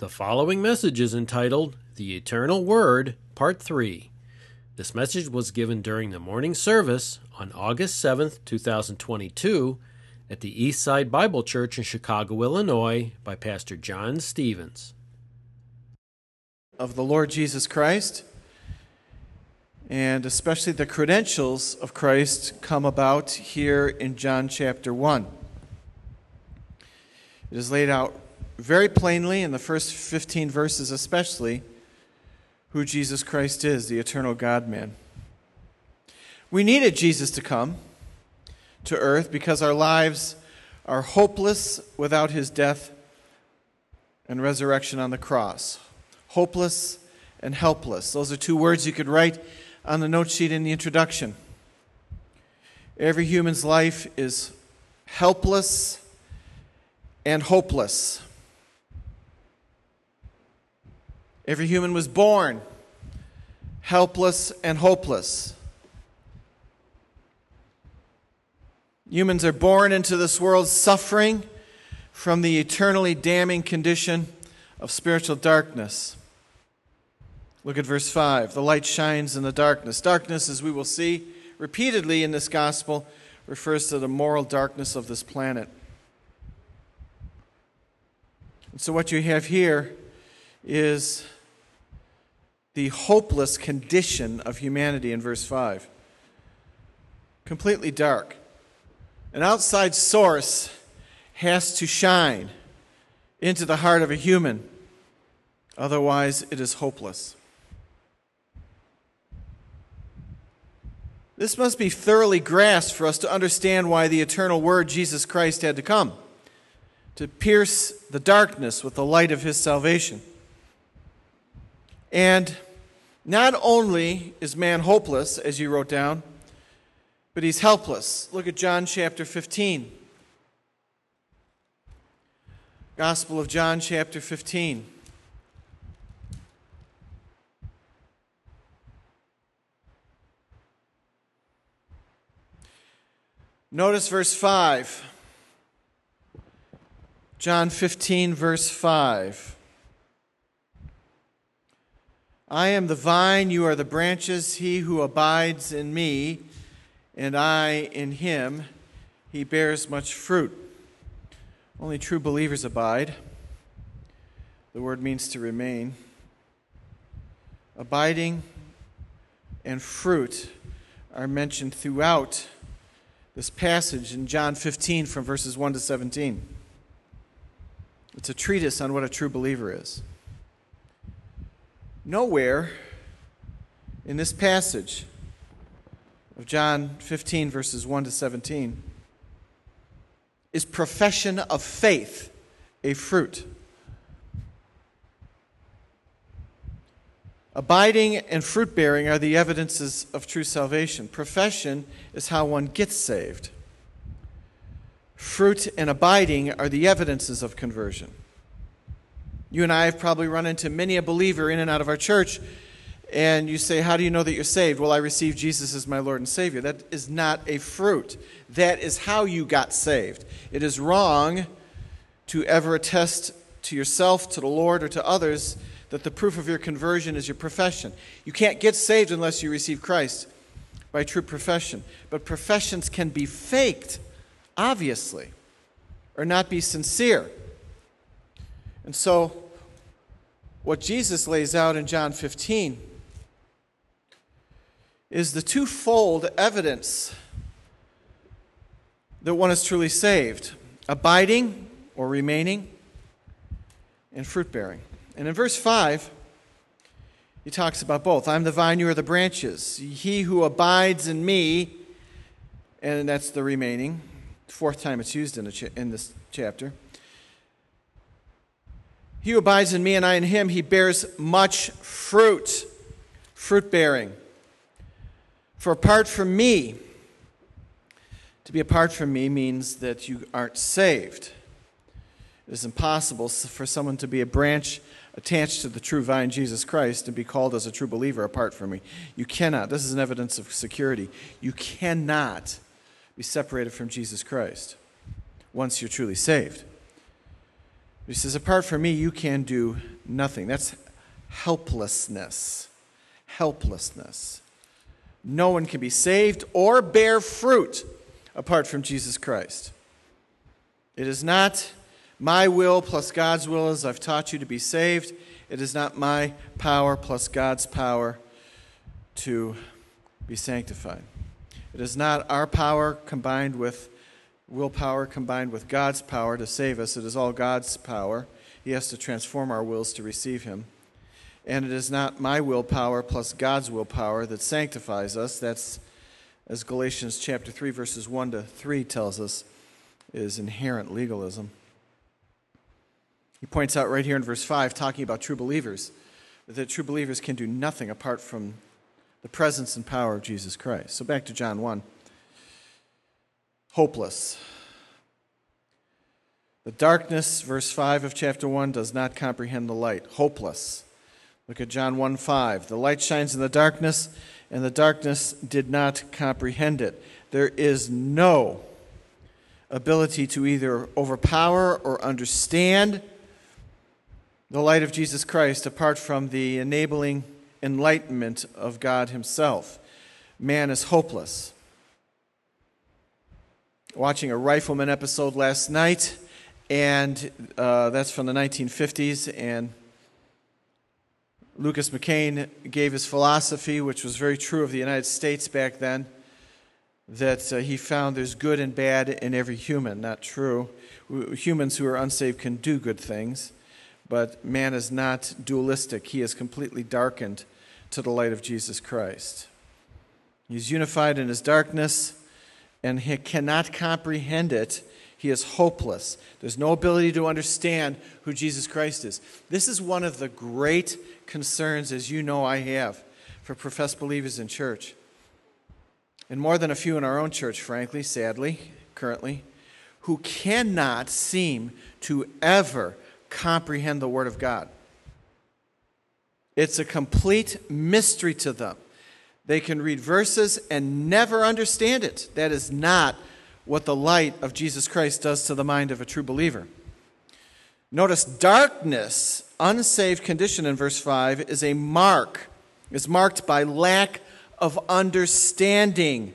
The following message is entitled The Eternal Word, Part 3. This message was given during the morning service on August 7, 2022, at the Eastside Bible Church in Chicago, Illinois, by Pastor Jon Stephens. Of the Lord Jesus Christ, and especially the credentials of Christ come about here in John chapter 1. It is laid out very plainly in the first 15 verses, especially, who Jesus Christ is, the eternal God man. We needed Jesus to come to earth because our lives are hopeless without his death and resurrection on the cross. Hopeless and helpless. Those are two words you could write on the note sheet in the introduction. Every human's life is helpless and hopeless. Every human was born helpless and hopeless. Humans are born into this world suffering from the eternally damning condition of spiritual darkness. Look at verse 5. The light shines in the darkness. Darkness, as we will see repeatedly in this gospel, refers to the moral darkness of this planet. And so, what you have here is the hopeless condition of humanity in verse 5. Completely dark. An outside source has to shine into the heart of a human, otherwise, it is hopeless. This must be thoroughly grasped for us to understand why the eternal Word, Jesus Christ, had to come to pierce the darkness with the light of His salvation. And not only is man hopeless, as you wrote down, but he's helpless. Look at John chapter 15. Gospel of John chapter 15. Notice verse 5. John 15, verse 5. I am the vine, you are the branches. He who abides in me, and I in him, he bears much fruit. Only true believers abide. The word means to remain. Abiding and fruit are mentioned throughout this passage in John 15 from verses 1 to 17. It's a treatise on what a true believer is. Nowhere in this passage of John 15, verses 1 to 17, is profession of faith a fruit. Abiding and fruit bearing are the evidences of true salvation. Profession is how one gets saved. Fruit and abiding are the evidences of conversion. You and I have probably run into many a believer in and out of our church, and you say, How do you know that you're saved? Well, I received Jesus as my Lord and Savior. That is not a fruit. That is how you got saved. It is wrong to ever attest to yourself, to the Lord, or to others that the proof of your conversion is your profession. You can't get saved unless you receive Christ by true profession. But professions can be faked, obviously, or not be sincere. And so, what Jesus lays out in John 15 is the twofold evidence that one is truly saved abiding or remaining, and fruit bearing. And in verse 5, he talks about both. I'm the vine, you are the branches. He who abides in me, and that's the remaining, fourth time it's used in, in this chapter. He who abides in me and I in him, he bears much fruit, fruit bearing. For apart from me, to be apart from me means that you aren't saved. It is impossible for someone to be a branch attached to the true vine, Jesus Christ, and be called as a true believer apart from me. You cannot. This is an evidence of security. You cannot be separated from Jesus Christ once you're truly saved. He says, Apart from me, you can do nothing. That's helplessness. Helplessness. No one can be saved or bear fruit apart from Jesus Christ. It is not my will plus God's will as I've taught you to be saved. It is not my power plus God's power to be sanctified. It is not our power combined with willpower combined with God's power to save us. It is all God's power. He has to transform our wills to receive Him. And it is not my willpower plus God's willpower that sanctifies us. That's, as Galatians chapter 3, verses 1 to 3 tells us, is inherent legalism. He points out right here in verse 5, talking about true believers, that true believers can do nothing apart from the presence and power of Jesus Christ. So back to John 1. Hopeless. The darkness, verse 5 of chapter 1, does not comprehend the light. Hopeless. Look at John 1 5. The light shines in the darkness, and the darkness did not comprehend it. There is no ability to either overpower or understand the light of Jesus Christ apart from the enabling enlightenment of God Himself. Man is hopeless. Watching a Rifleman episode last night, and uh, that's from the 1950s, and Lucas McCain gave his philosophy, which was very true of the United States back then, that uh, he found there's good and bad in every human. Not true. Humans who are unsaved can do good things, but man is not dualistic. He is completely darkened to the light of Jesus Christ. He's unified in his darkness, and he cannot comprehend it he is hopeless. There's no ability to understand who Jesus Christ is. This is one of the great concerns, as you know, I have for professed believers in church. And more than a few in our own church, frankly, sadly, currently, who cannot seem to ever comprehend the Word of God. It's a complete mystery to them. They can read verses and never understand it. That is not what the light of Jesus Christ does to the mind of a true believer. Notice darkness, unsaved condition in verse 5, is a mark, is marked by lack of understanding.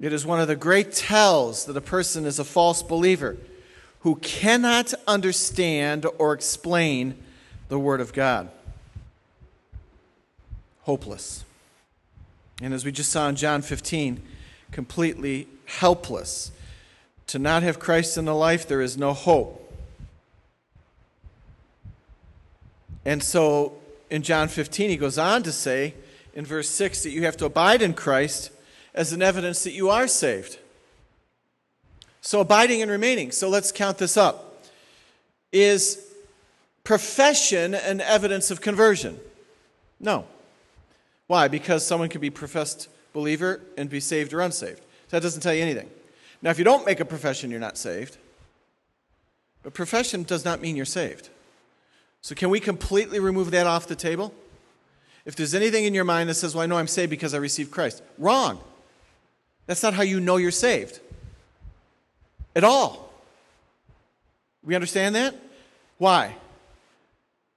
It is one of the great tells that a person is a false believer who cannot understand or explain the Word of God. Hopeless. And as we just saw in John 15, completely helpless. To not have Christ in the life, there is no hope. And so in John 15, he goes on to say in verse 6 that you have to abide in Christ as an evidence that you are saved. So abiding and remaining. So let's count this up. Is profession an evidence of conversion? No. Why? Because someone can be professed believer and be saved or unsaved. So that doesn't tell you anything. Now, if you don't make a profession, you're not saved. But profession does not mean you're saved. So, can we completely remove that off the table? If there's anything in your mind that says, Well, I know I'm saved because I received Christ, wrong. That's not how you know you're saved at all. We understand that? Why?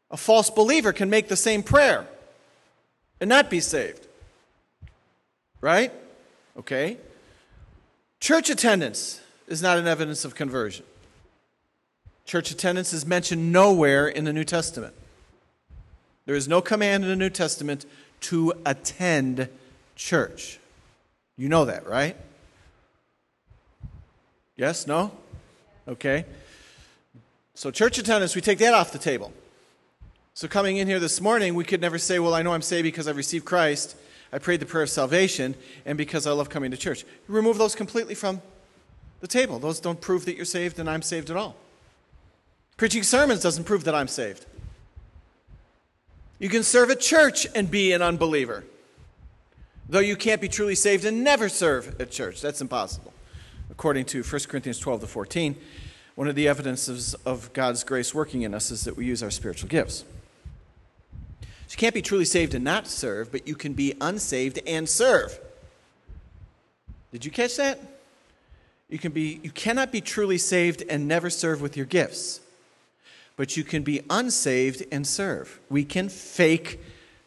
A false believer can make the same prayer and not be saved. Right? Okay. Church attendance is not an evidence of conversion. Church attendance is mentioned nowhere in the New Testament. There is no command in the New Testament to attend church. You know that, right? Yes? No? Okay. So, church attendance, we take that off the table. So, coming in here this morning, we could never say, Well, I know I'm saved because I've received Christ. I prayed the prayer of salvation, and because I love coming to church. Remove those completely from the table. Those don't prove that you're saved and I'm saved at all. Preaching sermons doesn't prove that I'm saved. You can serve at church and be an unbeliever, though you can't be truly saved and never serve at church. That's impossible. According to 1 Corinthians 12 to 14, one of the evidences of God's grace working in us is that we use our spiritual gifts. So you can't be truly saved and not serve, but you can be unsaved and serve. Did you catch that? You, can be, you cannot be truly saved and never serve with your gifts, but you can be unsaved and serve. We can fake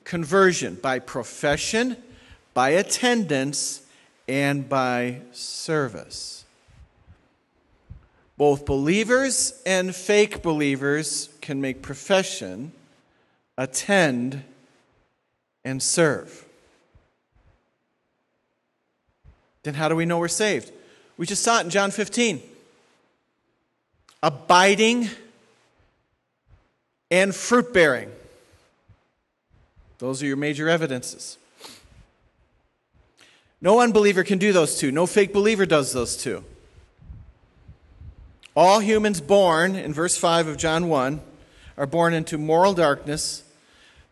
conversion by profession, by attendance, and by service. Both believers and fake believers can make profession, attend, and serve. Then how do we know we're saved? We just saw it in John 15. Abiding and fruit bearing. Those are your major evidences. No unbeliever can do those two. No fake believer does those two. All humans born, in verse 5 of John 1, are born into moral darkness.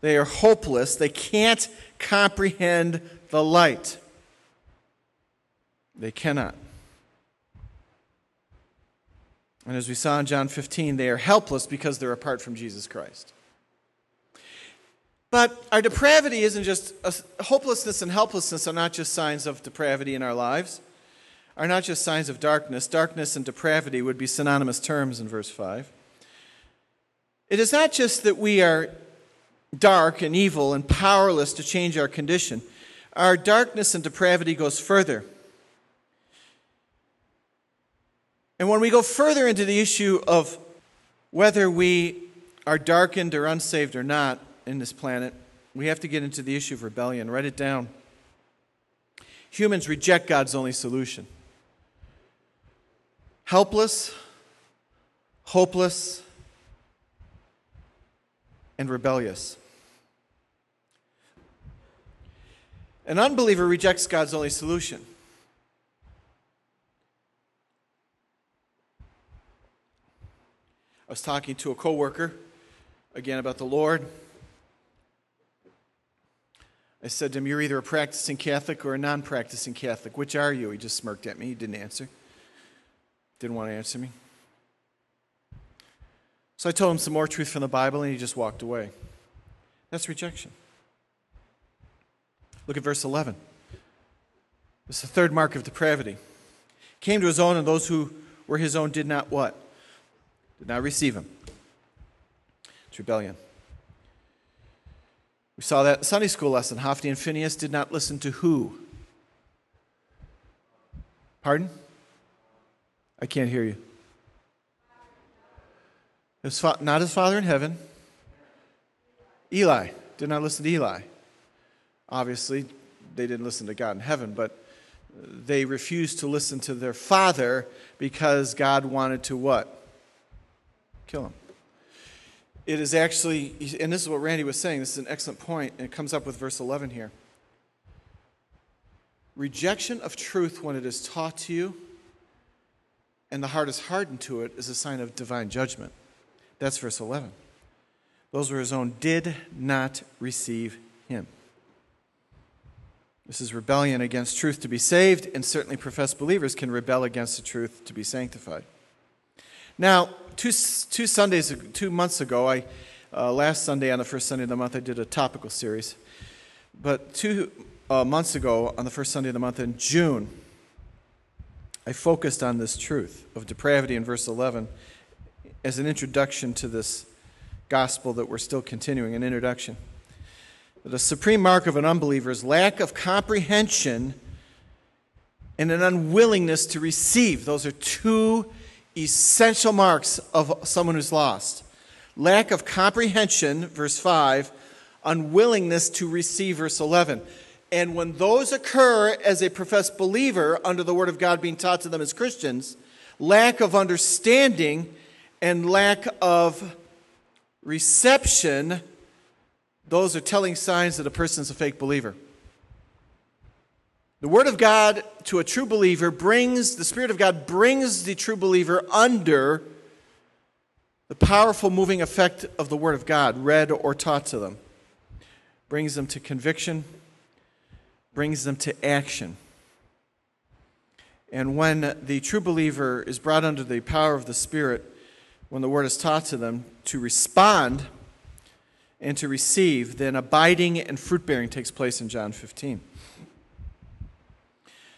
They are hopeless. They can't comprehend the light. They cannot. And as we saw in John 15, they are helpless because they're apart from Jesus Christ. But our depravity isn't just hopelessness and helplessness are not just signs of depravity in our lives, are not just signs of darkness. Darkness and depravity would be synonymous terms in verse 5. It is not just that we are dark and evil and powerless to change our condition. Our darkness and depravity goes further. And when we go further into the issue of whether we are darkened or unsaved or not in this planet, we have to get into the issue of rebellion. Write it down. Humans reject God's only solution. Helpless, hopeless, and rebellious. An unbeliever rejects God's only solution. I was talking to a coworker again about the Lord. I said to him, You're either a practicing Catholic or a non practicing Catholic. Which are you? He just smirked at me. He didn't answer. Didn't want to answer me. So I told him some more truth from the Bible, and he just walked away. That's rejection. Look at verse 11. It's the third mark of depravity. Came to his own, and those who were his own did not what? did not receive him. It's rebellion. We saw that Sunday school lesson. Hophni and Phinehas did not listen to who? Pardon? I can't hear you. His fa- not his father in heaven. Eli did not listen to Eli. Obviously, they didn't listen to God in heaven, but they refused to listen to their father because God wanted to what? kill him. It is actually, and this is what Randy was saying, this is an excellent point, and it comes up with verse 11 here. Rejection of truth when it is taught to you and the heart is hardened to it is a sign of divine judgment. That's verse 11. Those were his own did not receive him. This is rebellion against truth to be saved, and certainly professed believers can rebel against the truth to be sanctified. Now, two, two Sundays, two months ago, I, uh, last Sunday on the first Sunday of the month, I did a topical series. But two uh, months ago, on the first Sunday of the month in June, I focused on this truth of depravity in verse 11 as an introduction to this gospel that we're still continuing, an introduction. The supreme mark of an unbeliever is lack of comprehension and an unwillingness to receive. Those are two essential marks of someone who's lost lack of comprehension, verse 5, unwillingness to receive, verse 11. And when those occur as a professed believer under the Word of God being taught to them as Christians, lack of understanding and lack of reception, those are telling signs that a person's a fake believer. The Word of God to a true believer brings, the Spirit of God brings the true believer under the powerful moving effect of the Word of God, read or taught to them. Brings them to conviction, brings them to action. And when the true believer is brought under the power of the Spirit, when the Word is taught to them, to respond and to receive, then abiding and fruit bearing takes place in John 15.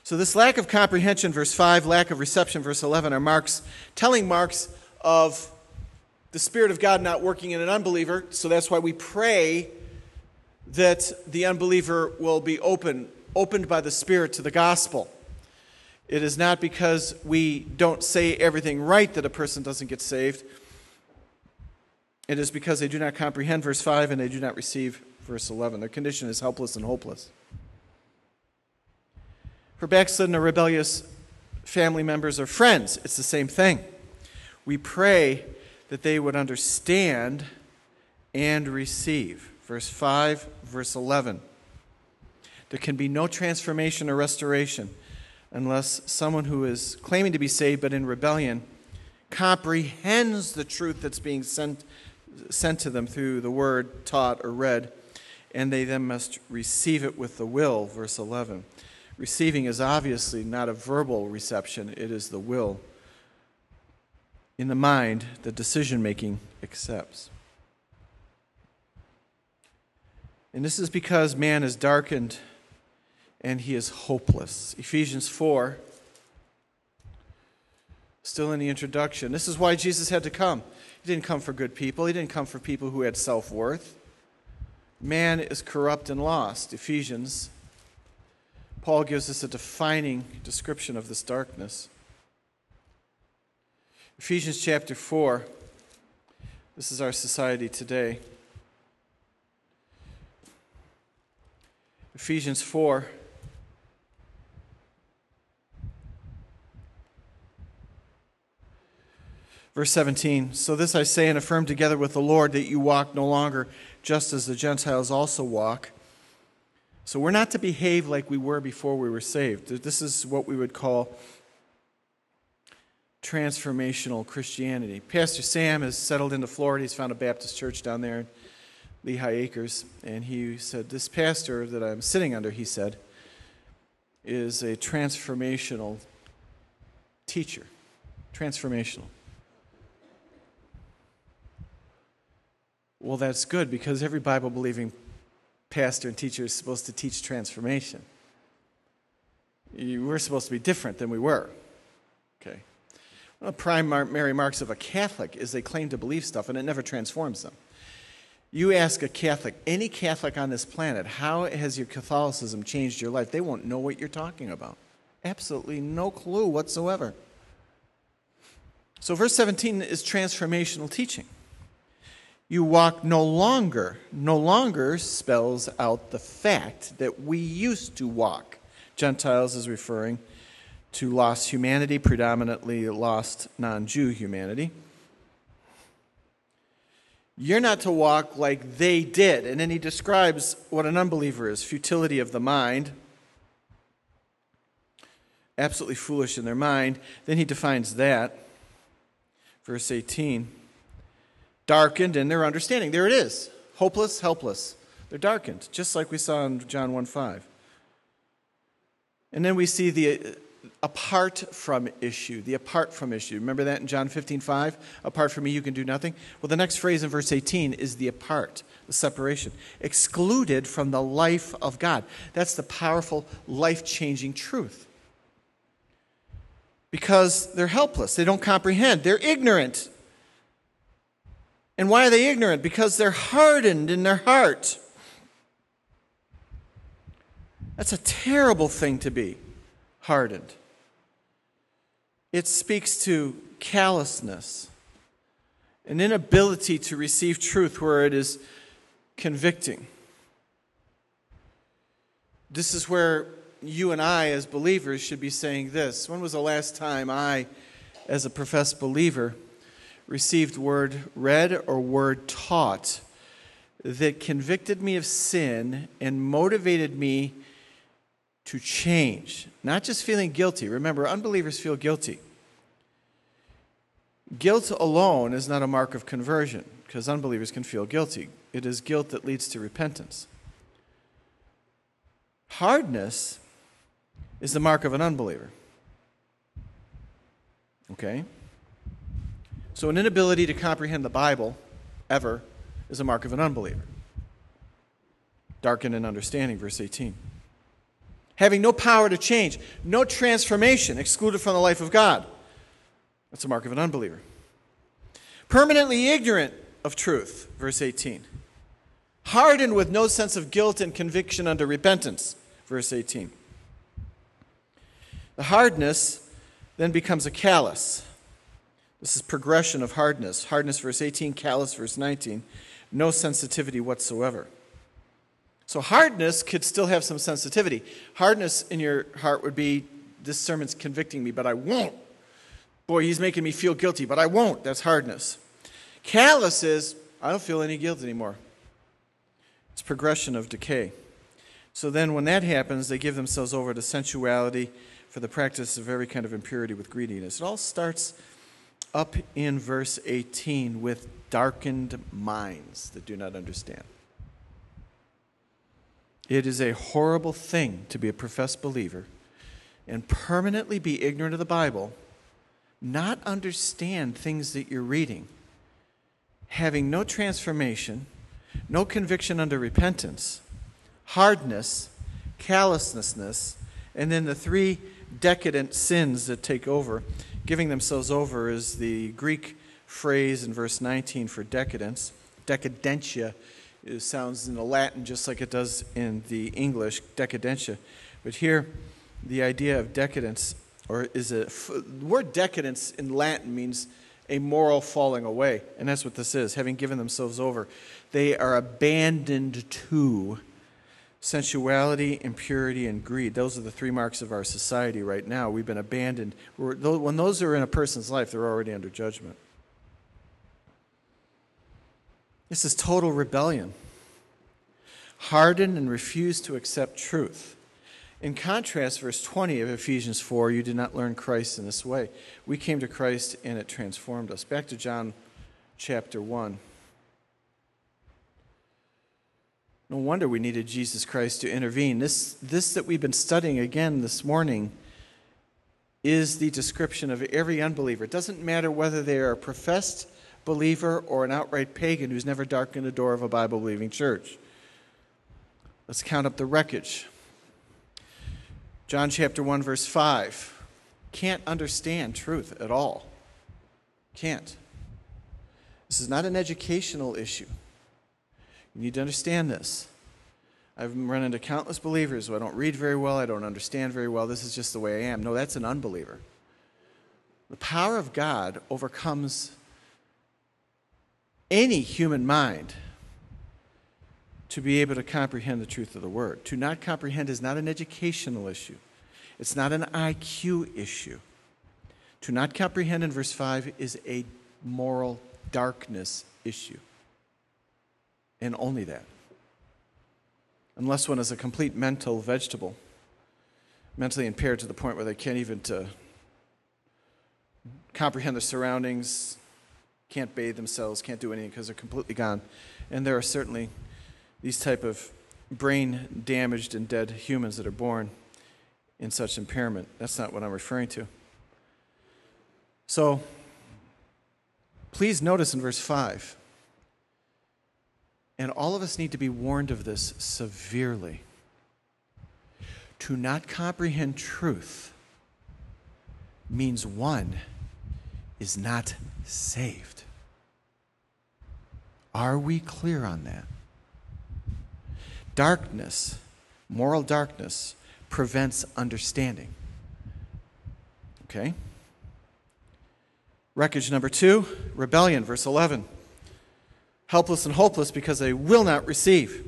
So, this lack of comprehension, verse 5, lack of reception, verse 11, are marks, telling marks of the Spirit of God not working in an unbeliever. So, that's why we pray that the unbeliever will be open, opened by the Spirit to the gospel. It is not because we don't say everything right that a person doesn't get saved. It is because they do not comprehend verse 5 and they do not receive verse 11. Their condition is helpless and hopeless. For backslidden or rebellious family members or friends, it's the same thing. We pray that they would understand and receive. Verse 5, verse 11. There can be no transformation or restoration unless someone who is claiming to be saved but in rebellion comprehends the truth that's being sent, sent to them through the word taught or read, and they then must receive it with the will. Verse 11. Receiving is obviously not a verbal reception, it is the will. In the mind, the decision making accepts. And this is because man is darkened and he is hopeless. Ephesians 4, still in the introduction. This is why Jesus had to come. He didn't come for good people, he didn't come for people who had self worth. Man is corrupt and lost. Ephesians Paul gives us a defining description of this darkness. Ephesians chapter 4. This is our society today. Ephesians 4. Verse 17 So this I say and affirm together with the Lord that you walk no longer just as the Gentiles also walk so we're not to behave like we were before we were saved. This is what we would call transformational Christianity. Pastor Sam has settled into Florida. He's found a Baptist church down there in Lehigh Acres. And he said, This pastor that I'm sitting under, he said, is a transformational teacher. Transformational. Well, that's good because every Bible believing pastor and teacher is supposed to teach transformation. We're supposed to be different than we were. Okay. One of the primary marks of a Catholic is they claim to believe stuff and it never transforms them. You ask a Catholic, any Catholic on this planet, how has your Catholicism changed your life? They won't know what you're talking about. Absolutely no clue whatsoever. So, verse 17 is transformational teaching you walk no longer, no longer spells out the fact that we used to walk. Gentiles is referring to lost humanity, predominantly lost non Jew humanity. You're not to walk like they did. And then he describes what an unbeliever is futility of the mind, absolutely foolish in their mind. Then he defines that. Verse 18 darkened in their understanding. There it is hopeless, helpless. They're darkened, just like we saw in John 1 5. And then we see the uh, apart from issue, the apart from issue. Remember that in John 15 5? Apart from me, you can do nothing. Well, the next phrase in verse 18 is the apart, the separation. Excluded from the life of God. That's the powerful, life changing truth. Because they're helpless, they don't comprehend, they're ignorant and why are they ignorant? Because they're hardened in their heart. That's a terrible thing to be hardened. It speaks to callousness, an inability to receive truth where it is convicting. This is where you and I, as believers, should be saying this. When was the last time I, as a professed believer, received word read or word taught that convicted me of sin and motivated me to change. Not just feeling guilty. Remember, unbelievers feel guilty. Guilt alone is not a mark of conversion because unbelievers can feel guilty. It is guilt that leads to repentance. Hardness is the mark of an unbeliever. Okay? So, an inability to comprehend the Bible ever is a mark of an unbeliever. Darkened in understanding, verse 18. having no power to change, no transformation, excluded from the life of God. That's a mark of an unbeliever. Permanently ignorant of truth, verse 18. Hardened with no sense of guilt and conviction under repentance, verse 18. The hardness then becomes a callous. This is progression of hardness. Hardness, verse 18, callous, verse 19. No sensitivity whatsoever. So, hardness could still have some sensitivity. Hardness in your heart would be this sermon's convicting me, but I won't. Boy, he's making me feel guilty, but I won't. That's hardness. Callous is, I don't feel any guilt anymore. It's progression of decay. So then, when that happens, they give themselves over to sensuality for the practice of every kind of impurity with greediness. It all starts up in verse 18 with darkened minds that do not understand. It is a horrible thing to be a professed believer and permanently be ignorant of the Bible, not understand things that you're reading, having no transformation, no conviction under repentance, hardness, callousness, and then the three decadent sins that take over. Giving themselves over is the Greek phrase in verse 19 for decadence. Decadentia sounds in the Latin just like it does in the English, decadentia. But here, the idea of decadence, or is a the word decadence in Latin means a moral falling away. And that's what this is, having given themselves over. They are abandoned to sensuality, impurity, and greed. Those are the three marks of our society right now. We've been abandoned. When those are in a person's life, they're already under judgment. This is total rebellion. Hardened and refused to accept truth. In contrast, verse 20 of Ephesians 4, you did not learn Christ in this way. We came to Christ and it transformed us. Back to John chapter 1. No wonder we needed Jesus Christ to intervene. This, this that we've been studying again this morning is the description of every unbeliever. It doesn't matter whether they are a professed believer or an outright pagan who's never darkened the door of a Bible believing church. Let's count up the wreckage. John chapter 1, verse 5. Can't understand truth at all. Can't. This is not an educational issue. You need to understand this. I've run into countless believers who I don't read very well, I don't understand very well, this is just the way I am. No, that's an unbeliever. The power of God overcomes any human mind to be able to comprehend the truth of the word. To not comprehend is not an educational issue, it's not an IQ issue. To not comprehend in verse 5 is a moral darkness issue. And only that. Unless one is a complete mental vegetable, mentally impaired to the point where they can't even to comprehend their surroundings, can't bathe themselves, can't do anything because they're completely gone. And there are certainly these type of brain damaged and dead humans that are born in such impairment. That's not what I'm referring to. So, please notice in verse 5. And all of us need to be warned of this severely. To not comprehend truth means one is not saved. Are we clear on that? Darkness, moral darkness, prevents understanding. Okay? Wreckage number two rebellion, verse 11. Helpless and hopeless because they will not receive,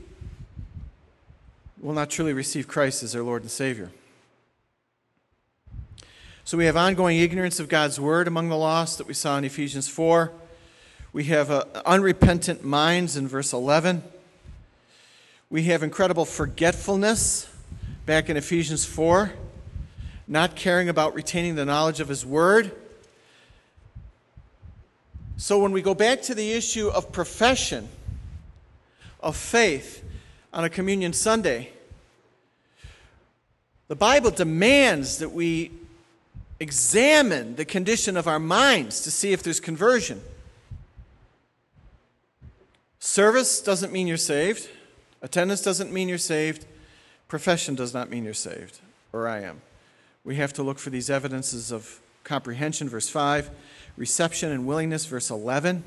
will not truly receive Christ as their Lord and Savior. So we have ongoing ignorance of God's word among the lost that we saw in Ephesians 4. We have uh, unrepentant minds in verse 11. We have incredible forgetfulness back in Ephesians 4, not caring about retaining the knowledge of His Word. So when we go back to the issue of profession of faith on a communion Sunday, the Bible demands that we examine the condition of our minds to see if there's conversion. Service doesn't mean you're saved. Attendance doesn't mean you're saved. Profession does not mean you're saved, or I am. We have to look for these evidences of comprehension, verse 5, reception and willingness, verse 11,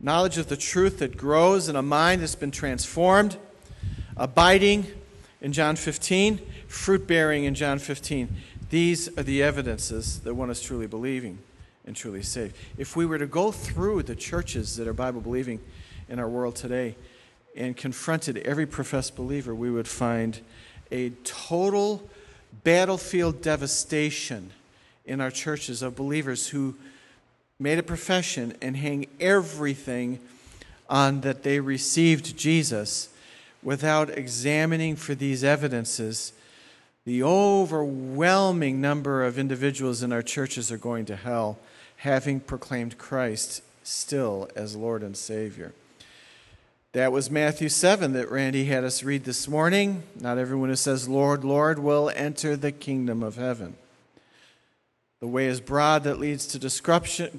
knowledge of the truth that grows in a mind that's been transformed, abiding in John 15, fruit bearing in John 15. These are the evidences that one is truly believing and truly saved. If we were to go through the churches that are Bible believing in our world today and confronted every professed believer, we would find a total battlefield devastation in our churches of believers who made a profession and hang everything on that they received Jesus without examining for these evidences. The overwhelming number of individuals in our churches are going to hell having proclaimed Christ still as Lord and Savior. That was Matthew 7 that Randy had us read this morning. Not everyone who says, Lord, Lord, will enter the kingdom of heaven. The way is broad that leads to destruction.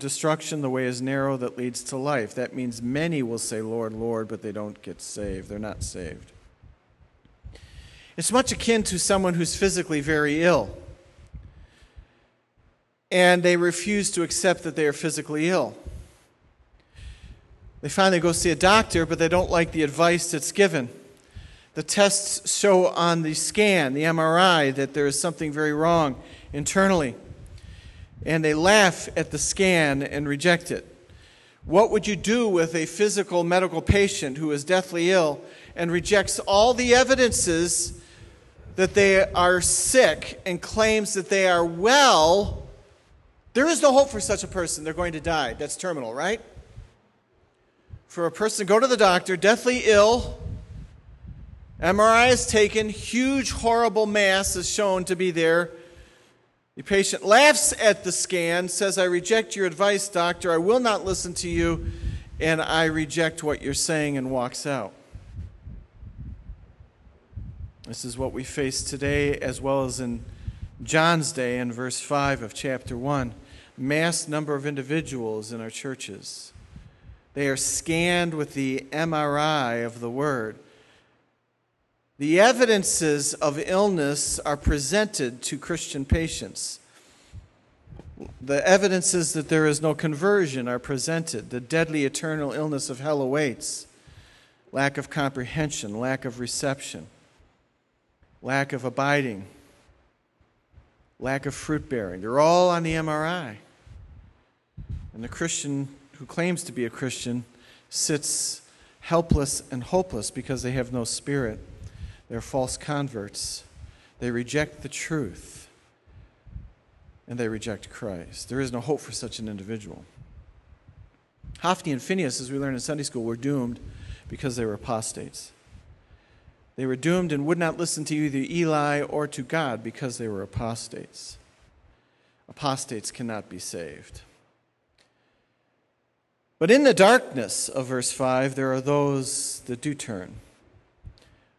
The way is narrow that leads to life. That means many will say, Lord, Lord, but they don't get saved. They're not saved. It's much akin to someone who's physically very ill and they refuse to accept that they are physically ill. They finally go see a doctor, but they don't like the advice that's given. The tests show on the scan, the MRI, that there is something very wrong internally. And they laugh at the scan and reject it. What would you do with a physical medical patient who is deathly ill and rejects all the evidences that they are sick and claims that they are well there is no hope for such a person. They're going to die. That's terminal, right? For a person to go to the doctor, deathly ill, MRI is taken, huge, horrible mass is shown to be there. The patient laughs at the scan, says, I reject your advice, doctor. I will not listen to you, and I reject what you're saying, and walks out. This is what we face today, as well as in John's day in verse 5 of chapter 1 mass number of individuals in our churches. They are scanned with the MRI of the Word. The evidences of illness are presented to Christian patients. The evidences that there is no conversion are presented. The deadly eternal illness of hell awaits. Lack of comprehension, lack of reception, lack of abiding, lack of fruit bearing. They're all on the MRI. And the Christian who claims to be a Christian sits helpless and hopeless because they have no spirit. They're false converts. They reject the truth and they reject Christ. There is no hope for such an individual. Hophni and Phinehas, as we learned in Sunday school, were doomed because they were apostates. They were doomed and would not listen to either Eli or to God because they were apostates. Apostates cannot be saved. But in the darkness of verse 5, there are those that do turn.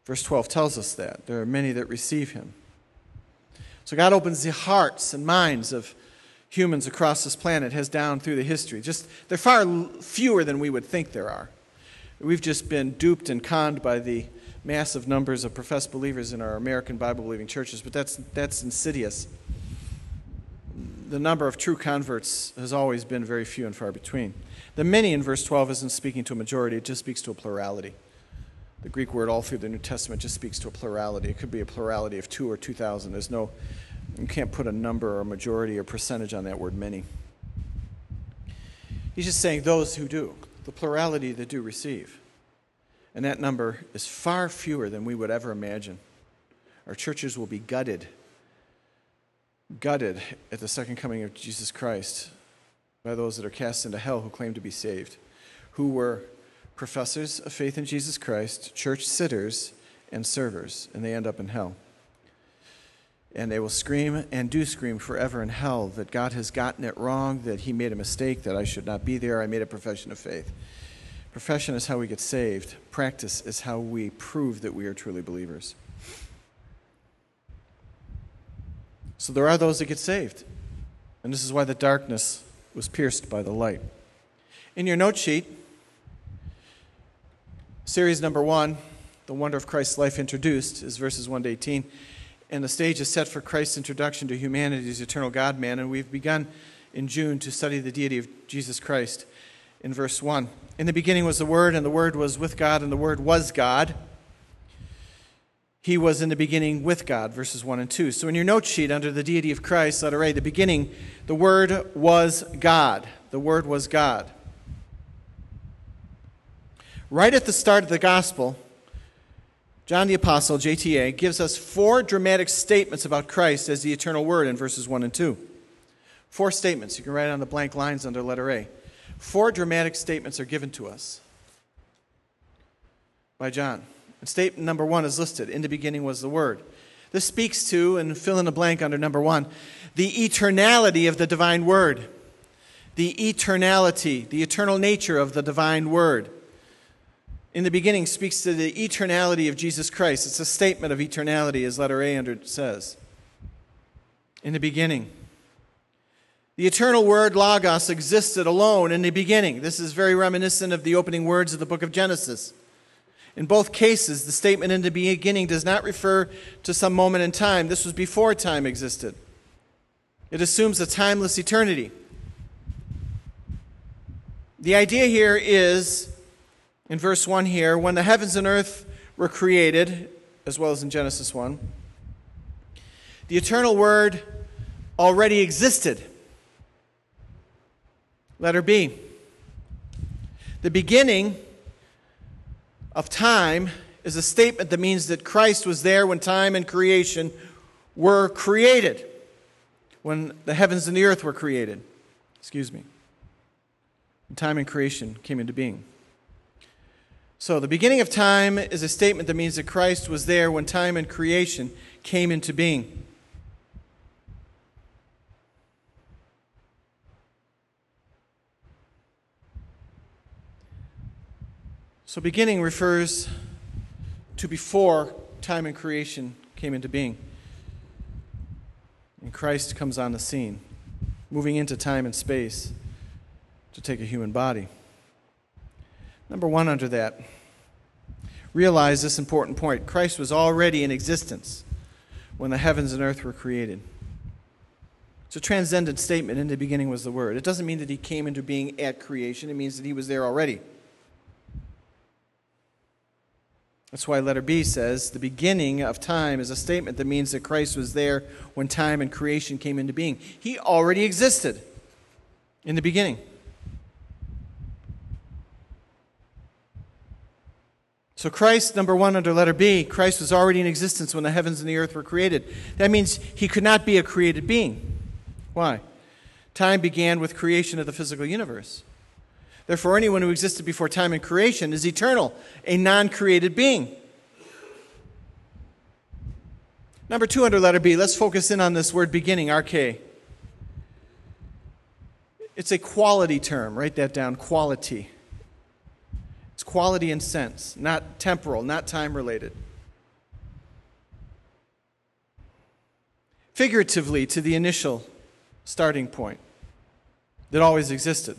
Verse 12 tells us that. There are many that receive him. So God opens the hearts and minds of humans across this planet, has down through the history. Just they're far fewer than we would think there are. We've just been duped and conned by the massive numbers of professed believers in our American Bible believing churches, but that's, that's insidious. The number of true converts has always been very few and far between. The many in verse 12 isn't speaking to a majority, it just speaks to a plurality. The Greek word all through the New Testament just speaks to a plurality. It could be a plurality of two or 2,000. There's no, you can't put a number or a majority or percentage on that word many. He's just saying those who do, the plurality that do receive. And that number is far fewer than we would ever imagine. Our churches will be gutted, gutted at the second coming of Jesus Christ by those that are cast into hell who claim to be saved, who were professors of faith in Jesus Christ, church sitters, and servers, and they end up in hell. And they will scream and do scream forever in hell that God has gotten it wrong, that He made a mistake, that I should not be there. I made a profession of faith. Profession is how we get saved, practice is how we prove that we are truly believers. So there are those that get saved. And this is why the darkness was pierced by the light. In your note sheet, series number one, the wonder of Christ's life introduced is verses 1 to 18. And the stage is set for Christ's introduction to humanity as eternal God man. And we've begun in June to study the deity of Jesus Christ in verse 1. In the beginning was the Word, and the Word was with God, and the Word was God. He was in the beginning with God, verses 1 and 2. So in your note sheet under the deity of Christ, letter A, the beginning, the Word was God. The Word was God. Right at the start of the gospel, John the Apostle, JTA, gives us four dramatic statements about Christ as the eternal Word in verses 1 and 2. Four statements. You can write on the blank lines under letter A. Four dramatic statements are given to us by John. And statement number one is listed In the beginning was the Word. This speaks to, and fill in the blank under number one, the eternality of the divine Word. The eternality, the eternal nature of the divine Word. In the beginning speaks to the eternality of Jesus Christ. It's a statement of eternality, as letter A under says. In the beginning. The eternal word Logos existed alone in the beginning. This is very reminiscent of the opening words of the book of Genesis. In both cases, the statement in the beginning does not refer to some moment in time. This was before time existed. It assumes a timeless eternity. The idea here is, in verse 1 here, when the heavens and earth were created, as well as in Genesis 1, the eternal word already existed. Letter B. The beginning of time is a statement that means that Christ was there when time and creation were created, when the heavens and the earth were created. Excuse me. When time and creation came into being. So, the beginning of time is a statement that means that Christ was there when time and creation came into being. So, beginning refers to before time and creation came into being. And Christ comes on the scene, moving into time and space to take a human body. Number one, under that, realize this important point Christ was already in existence when the heavens and earth were created. It's a transcendent statement. In the beginning was the Word. It doesn't mean that he came into being at creation, it means that he was there already. That's why letter B says the beginning of time is a statement that means that Christ was there when time and creation came into being. He already existed in the beginning. So, Christ, number one, under letter B, Christ was already in existence when the heavens and the earth were created. That means he could not be a created being. Why? Time began with creation of the physical universe. Therefore, anyone who existed before time and creation is eternal, a non created being. Number two under letter B, let's focus in on this word beginning, arche. It's a quality term. Write that down quality. Quality and sense, not temporal, not time related. Figuratively, to the initial starting point that always existed.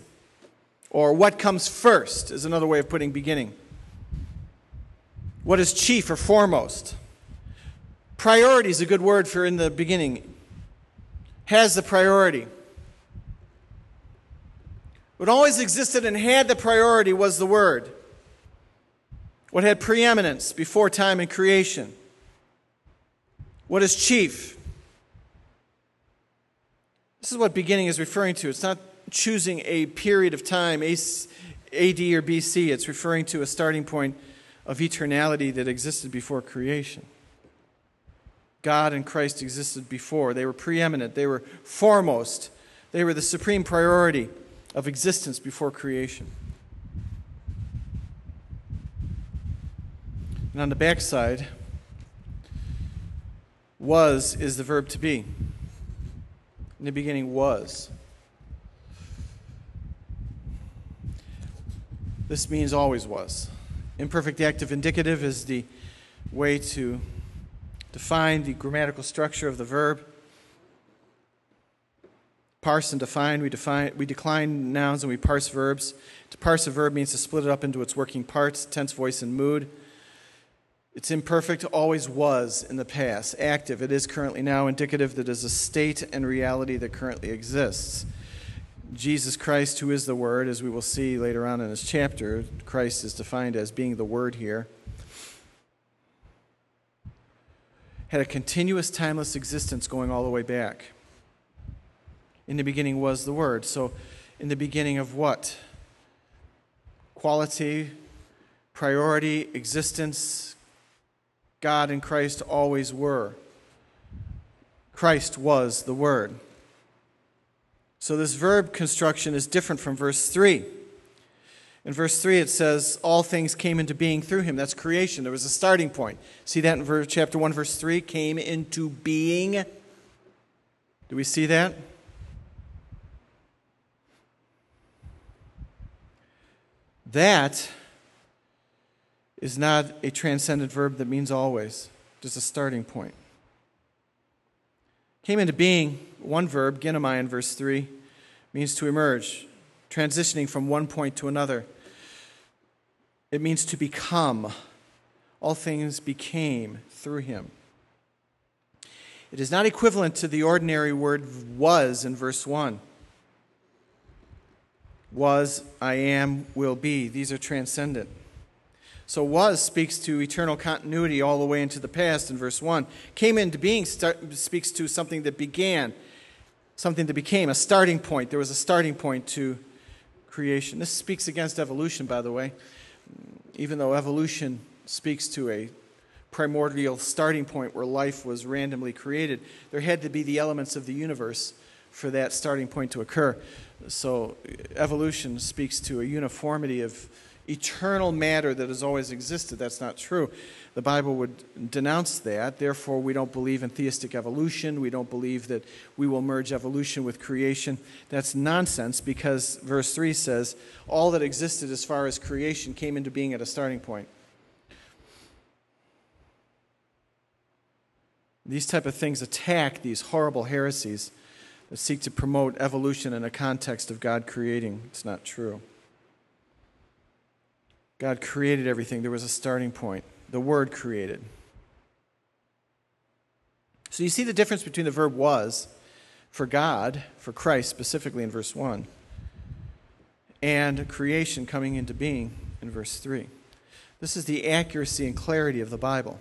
Or what comes first is another way of putting beginning. What is chief or foremost? Priority is a good word for in the beginning. Has the priority. What always existed and had the priority was the Word. What had preeminence before time and creation. What is chief? This is what beginning is referring to. It's not choosing a period of time, AD or BC. It's referring to a starting point of eternality that existed before creation. God and Christ existed before. They were preeminent, they were foremost, they were the supreme priority of existence before creation. And on the backside, was is the verb to be. In the beginning, was. This means always was. Imperfect active indicative is the way to define the grammatical structure of the verb. Parse and define, we, define, we decline nouns and we parse verbs. To parse a verb means to split it up into its working parts, tense, voice, and mood. It's imperfect, always was in the past, active. It is currently now, indicative that is a state and reality that currently exists. Jesus Christ, who is the Word, as we will see later on in this chapter, Christ is defined as being the Word here, had a continuous, timeless existence going all the way back. In the beginning was the Word. So, in the beginning of what? Quality, priority, existence, God and Christ always were. Christ was the Word. So this verb construction is different from verse 3. In verse 3, it says, All things came into being through him. That's creation. There was a starting point. See that in verse, chapter 1, verse 3? Came into being. Do we see that? That is not a transcendent verb that means always, just a starting point. Came into being, one verb, ginomai in verse 3, means to emerge, transitioning from one point to another. It means to become. All things became through him. It is not equivalent to the ordinary word was in verse 1. Was, I am, will be. These are transcendent. So, was speaks to eternal continuity all the way into the past in verse 1. Came into being start, speaks to something that began, something that became, a starting point. There was a starting point to creation. This speaks against evolution, by the way. Even though evolution speaks to a primordial starting point where life was randomly created, there had to be the elements of the universe for that starting point to occur. So, evolution speaks to a uniformity of eternal matter that has always existed. That's not true. The Bible would denounce that. Therefore, we don't believe in theistic evolution. We don't believe that we will merge evolution with creation. That's nonsense because verse 3 says all that existed as far as creation came into being at a starting point. These type of things attack these horrible heresies that seek to promote evolution in a context of God creating. It's not true. God created everything. There was a starting point. The Word created. So you see the difference between the verb was for God, for Christ specifically in verse 1, and creation coming into being in verse 3. This is the accuracy and clarity of the Bible.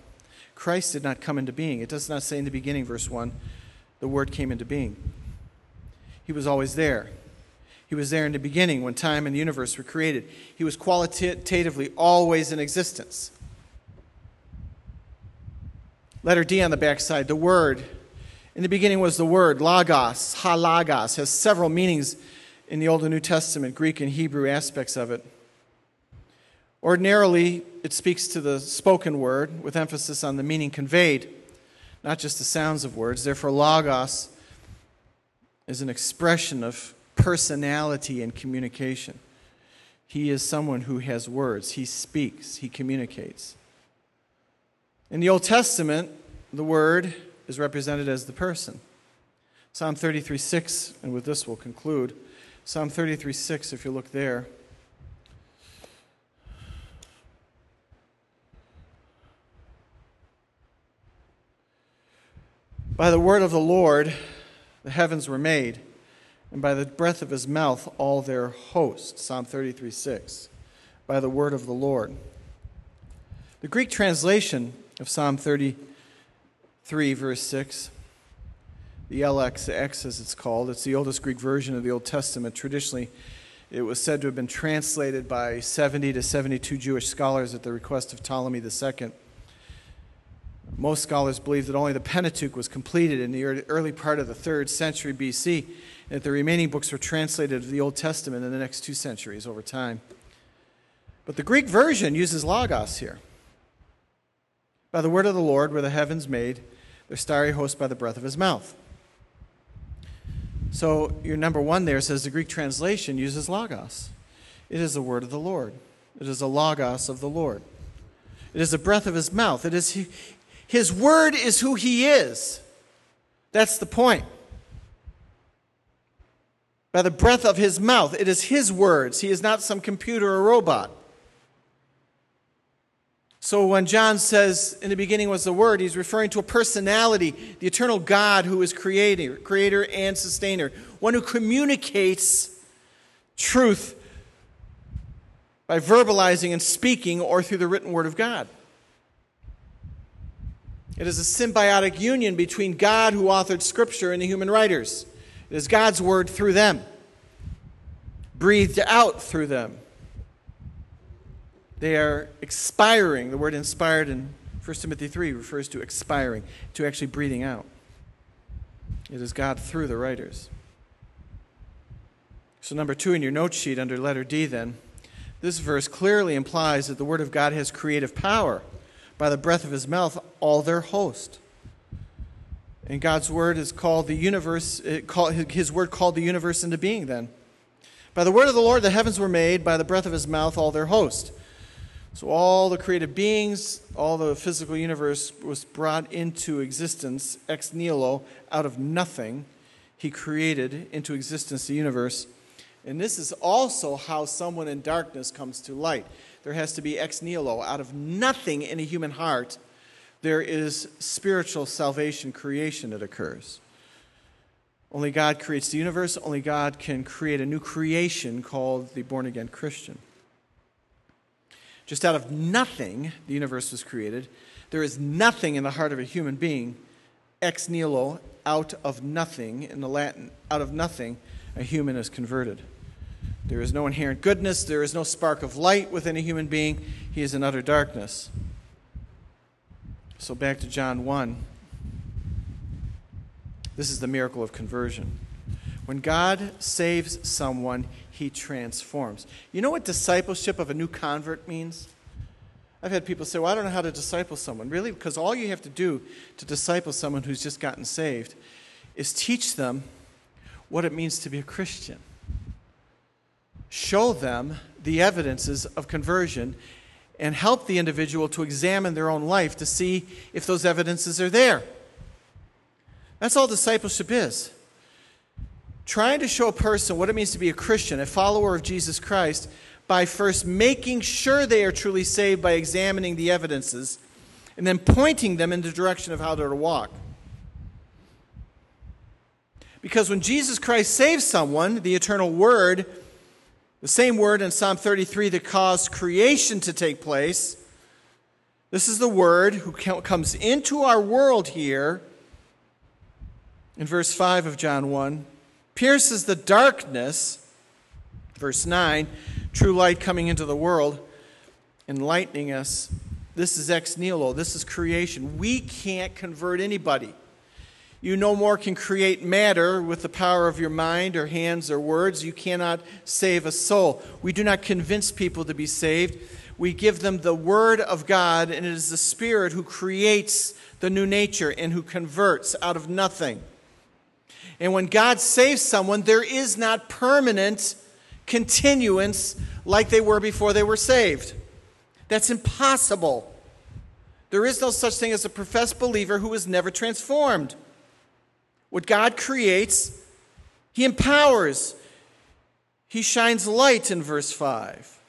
Christ did not come into being. It does not say in the beginning, verse 1, the Word came into being. He was always there. He was there in the beginning when time and the universe were created. He was qualitatively always in existence. Letter D on the backside, the word. In the beginning was the word, logos, ho logos, has several meanings in the Old and New Testament, Greek and Hebrew aspects of it. Ordinarily, it speaks to the spoken word with emphasis on the meaning conveyed, not just the sounds of words. Therefore, logos is an expression of personality and communication. He is someone who has words, he speaks, he communicates. In the Old Testament, the word is represented as the person. Psalm 33 6, and with this we'll conclude. Psalm 33 6, if you look there. By the word of the Lord, the heavens were made and by the breath of his mouth all their host. Psalm 33 6. By the word of the Lord. The Greek translation of Psalm 33, verse 6, the LXX as it's called, it's the oldest Greek version of the Old Testament. Traditionally, it was said to have been translated by 70 to 72 Jewish scholars at the request of Ptolemy II. Most scholars believe that only the Pentateuch was completed in the early part of the third century BC that the remaining books were translated of the Old Testament in the next two centuries over time. But the Greek version uses logos here. By the word of the Lord were the heavens made, their starry host by the breath of his mouth. So your number one there says the Greek translation uses logos. It is the word of the Lord. It is a logos of the Lord. It is the breath of his mouth. It is he, his word is who he is. That's the point by the breath of his mouth. It is his words. He is not some computer or robot. So when John says in the beginning was the Word, he's referring to a personality, the eternal God who is creator, creator and sustainer, one who communicates truth by verbalizing and speaking or through the written Word of God. It is a symbiotic union between God who authored Scripture and the human writers. It is God's Word through them, breathed out through them. They are expiring. The word inspired in 1 Timothy 3 refers to expiring, to actually breathing out. It is God through the writers. So, number two in your note sheet under letter D, then, this verse clearly implies that the Word of God has creative power. By the breath of His mouth, all their host. And God's Word is called the universe, His Word called the universe into being, then. By the word of the Lord, the heavens were made, by the breath of His mouth, all their host. So, all the created beings, all the physical universe was brought into existence ex nihilo, out of nothing. He created into existence the universe. And this is also how someone in darkness comes to light. There has to be ex nihilo, out of nothing in a human heart, there is spiritual salvation creation that occurs. Only God creates the universe, only God can create a new creation called the born again Christian. Just out of nothing, the universe was created. There is nothing in the heart of a human being, ex nihilo, out of nothing. In the Latin, out of nothing, a human is converted. There is no inherent goodness, there is no spark of light within a human being. He is in utter darkness. So back to John 1. This is the miracle of conversion. When God saves someone, he transforms. You know what discipleship of a new convert means? I've had people say, Well, I don't know how to disciple someone. Really? Because all you have to do to disciple someone who's just gotten saved is teach them what it means to be a Christian. Show them the evidences of conversion and help the individual to examine their own life to see if those evidences are there. That's all discipleship is trying to show a person what it means to be a Christian, a follower of Jesus Christ, by first making sure they are truly saved by examining the evidences and then pointing them in the direction of how they're to walk. Because when Jesus Christ saves someone, the eternal Word, the same word in Psalm 33 that caused creation to take place, this is the Word who comes into our world here in verse 5 of John 1 pierces the darkness, verse 9, true light coming into the world, enlightening us. This is ex nihilo, this is creation. We can't convert anybody. You no more can create matter with the power of your mind or hands or words. You cannot save a soul. We do not convince people to be saved. We give them the Word of God, and it is the Spirit who creates the new nature and who converts out of nothing. And when God saves someone, there is not permanent continuance like they were before they were saved. That's impossible. There is no such thing as a professed believer who is never transformed. What God creates, He empowers, He shines light in verse 5.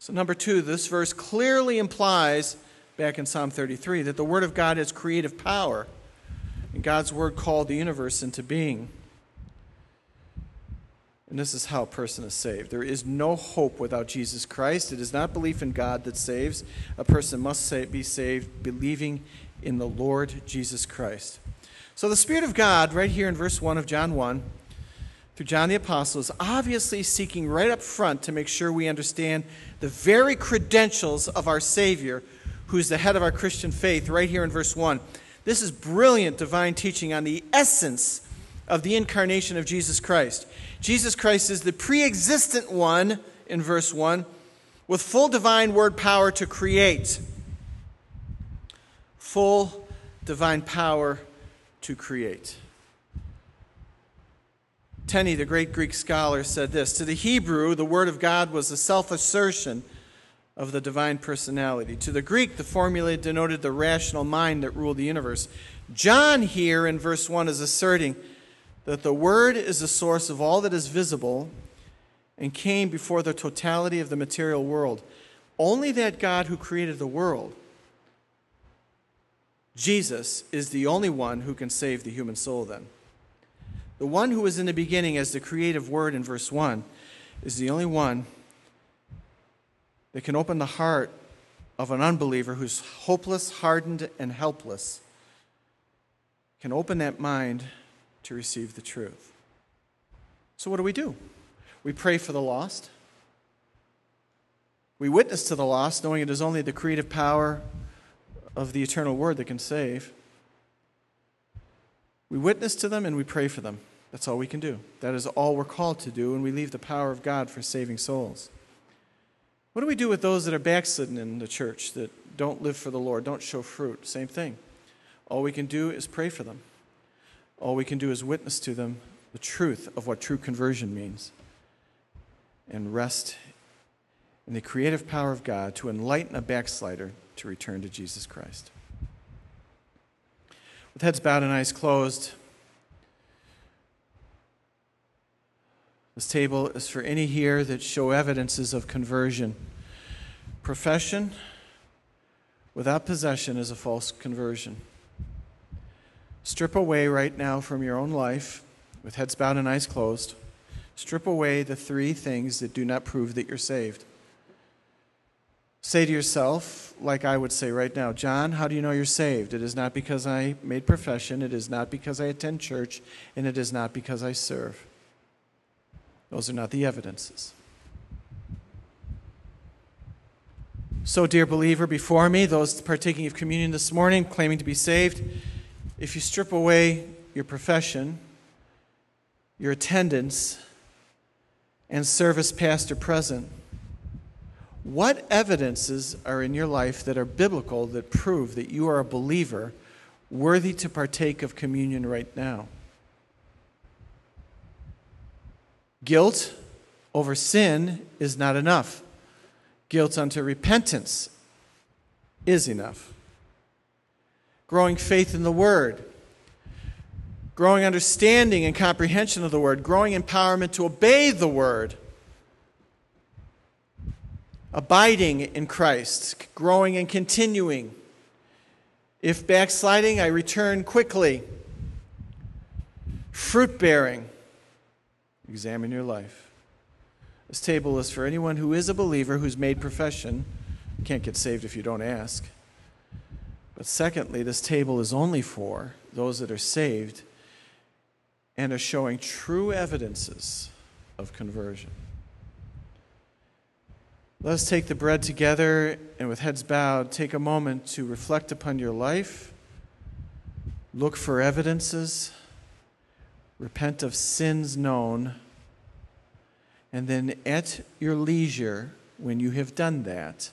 So, number two, this verse clearly implies, back in Psalm 33, that the Word of God has creative power. And God's word called the universe into being. And this is how a person is saved. There is no hope without Jesus Christ. It is not belief in God that saves. A person must be saved believing in the Lord Jesus Christ. So the Spirit of God, right here in verse 1 of John 1, through John the Apostle, is obviously seeking right up front to make sure we understand the very credentials of our Savior, who is the head of our Christian faith, right here in verse 1. This is brilliant divine teaching on the essence of the incarnation of Jesus Christ. Jesus Christ is the pre existent one in verse 1 with full divine word power to create. Full divine power to create. Tenney, the great Greek scholar, said this To the Hebrew, the word of God was a self assertion of the divine personality. To the Greek, the formula denoted the rational mind that ruled the universe. John, here in verse 1, is asserting that the Word is the source of all that is visible and came before the totality of the material world. only that God who created the world, Jesus, is the only one who can save the human soul then. The one who was in the beginning as the creative word in verse 1 is the only one that can open the heart of an unbeliever who's hopeless, hardened, and helpless, can open that mind to receive the truth. So, what do we do? We pray for the lost. We witness to the lost, knowing it is only the creative power of the eternal word that can save. We witness to them and we pray for them. That's all we can do. That is all we're called to do, and we leave the power of God for saving souls. What do we do with those that are backslidden in the church, that don't live for the Lord, don't show fruit? Same thing. All we can do is pray for them. All we can do is witness to them the truth of what true conversion means and rest in the creative power of God to enlighten a backslider to return to Jesus Christ. With heads bowed and eyes closed, this table is for any here that show evidences of conversion. Profession without possession is a false conversion. Strip away right now from your own life, with heads bowed and eyes closed, strip away the three things that do not prove that you're saved. Say to yourself, like I would say right now, John, how do you know you're saved? It is not because I made profession, it is not because I attend church, and it is not because I serve. Those are not the evidences. So, dear believer, before me, those partaking of communion this morning, claiming to be saved, if you strip away your profession, your attendance, and service past or present, what evidences are in your life that are biblical that prove that you are a believer worthy to partake of communion right now? Guilt over sin is not enough. Guilt unto repentance is enough. Growing faith in the Word, growing understanding and comprehension of the Word, growing empowerment to obey the Word abiding in Christ, growing and continuing. If backsliding, I return quickly. Fruit bearing. Examine your life. This table is for anyone who is a believer who's made profession. You can't get saved if you don't ask. But secondly, this table is only for those that are saved and are showing true evidences of conversion. Let us take the bread together and with heads bowed, take a moment to reflect upon your life, look for evidences, repent of sins known, and then at your leisure, when you have done that,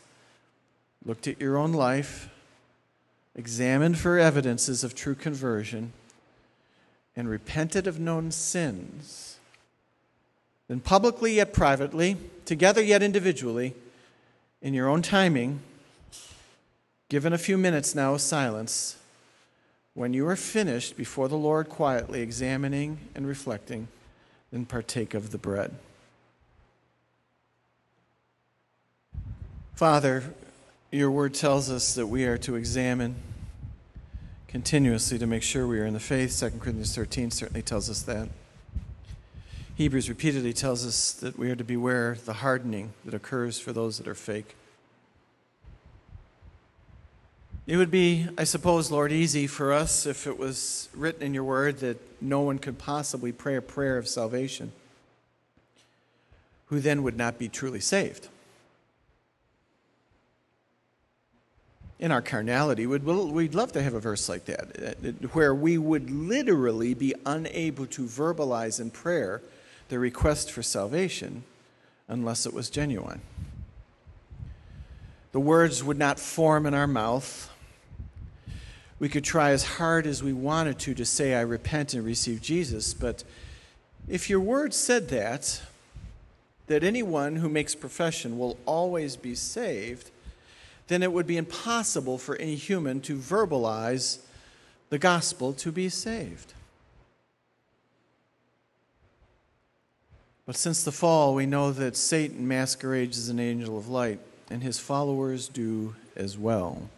looked at your own life, examined for evidences of true conversion, and repented of known sins then publicly yet privately, together yet individually, in your own timing, given a few minutes now of silence, when you are finished before the Lord quietly examining and reflecting, then partake of the bread. Father, your word tells us that we are to examine continuously to make sure we are in the faith. 2 Corinthians 13 certainly tells us that. Hebrews repeatedly tells us that we are to beware the hardening that occurs for those that are fake. It would be, I suppose, Lord, easy for us if it was written in your word that no one could possibly pray a prayer of salvation who then would not be truly saved. in our carnality, we'd, we'd love to have a verse like that, where we would literally be unable to verbalize in prayer the request for salvation unless it was genuine. The words would not form in our mouth. We could try as hard as we wanted to to say, I repent and receive Jesus, but if your words said that, that anyone who makes profession will always be saved, then it would be impossible for any human to verbalize the gospel to be saved. But since the fall, we know that Satan masquerades as an angel of light. and his followers do as well.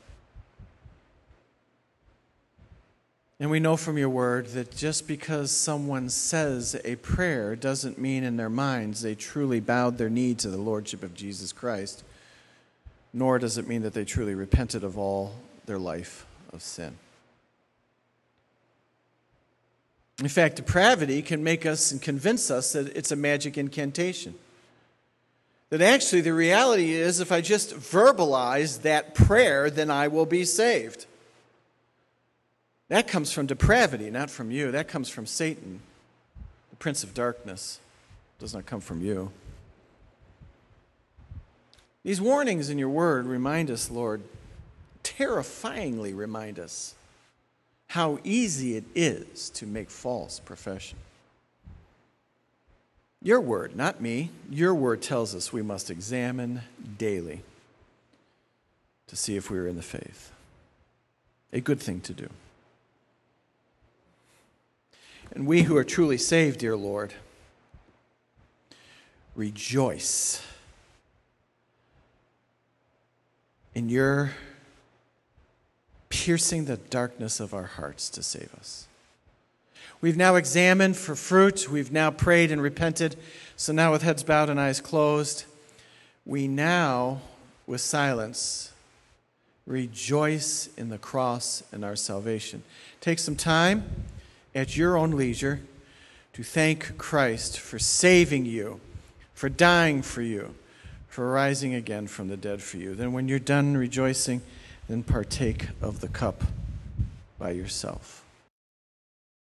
And we know from your word that just because someone says a prayer doesn't mean in their minds they truly bowed their knee to the Lordship of Jesus Christ, nor does it mean that they truly repented of all their life of sin. In fact, depravity can make us and convince us that it's a magic incantation. That actually, the reality is, if I just verbalize that prayer, then I will be saved. That comes from depravity, not from you. That comes from Satan, the prince of darkness. It does not come from you. These warnings in your word remind us, Lord, terrifyingly remind us how easy it is to make false profession. Your word, not me, your word tells us we must examine daily to see if we are in the faith. A good thing to do. And we who are truly saved, dear Lord, rejoice in your piercing the darkness of our hearts to save us. We've now examined for fruit. We've now prayed and repented. So now, with heads bowed and eyes closed, we now, with silence, rejoice in the cross and our salvation. Take some time at your own leisure to thank Christ for saving you, for dying for you, for rising again from the dead for you. Then, when you're done rejoicing, then partake of the cup by yourself.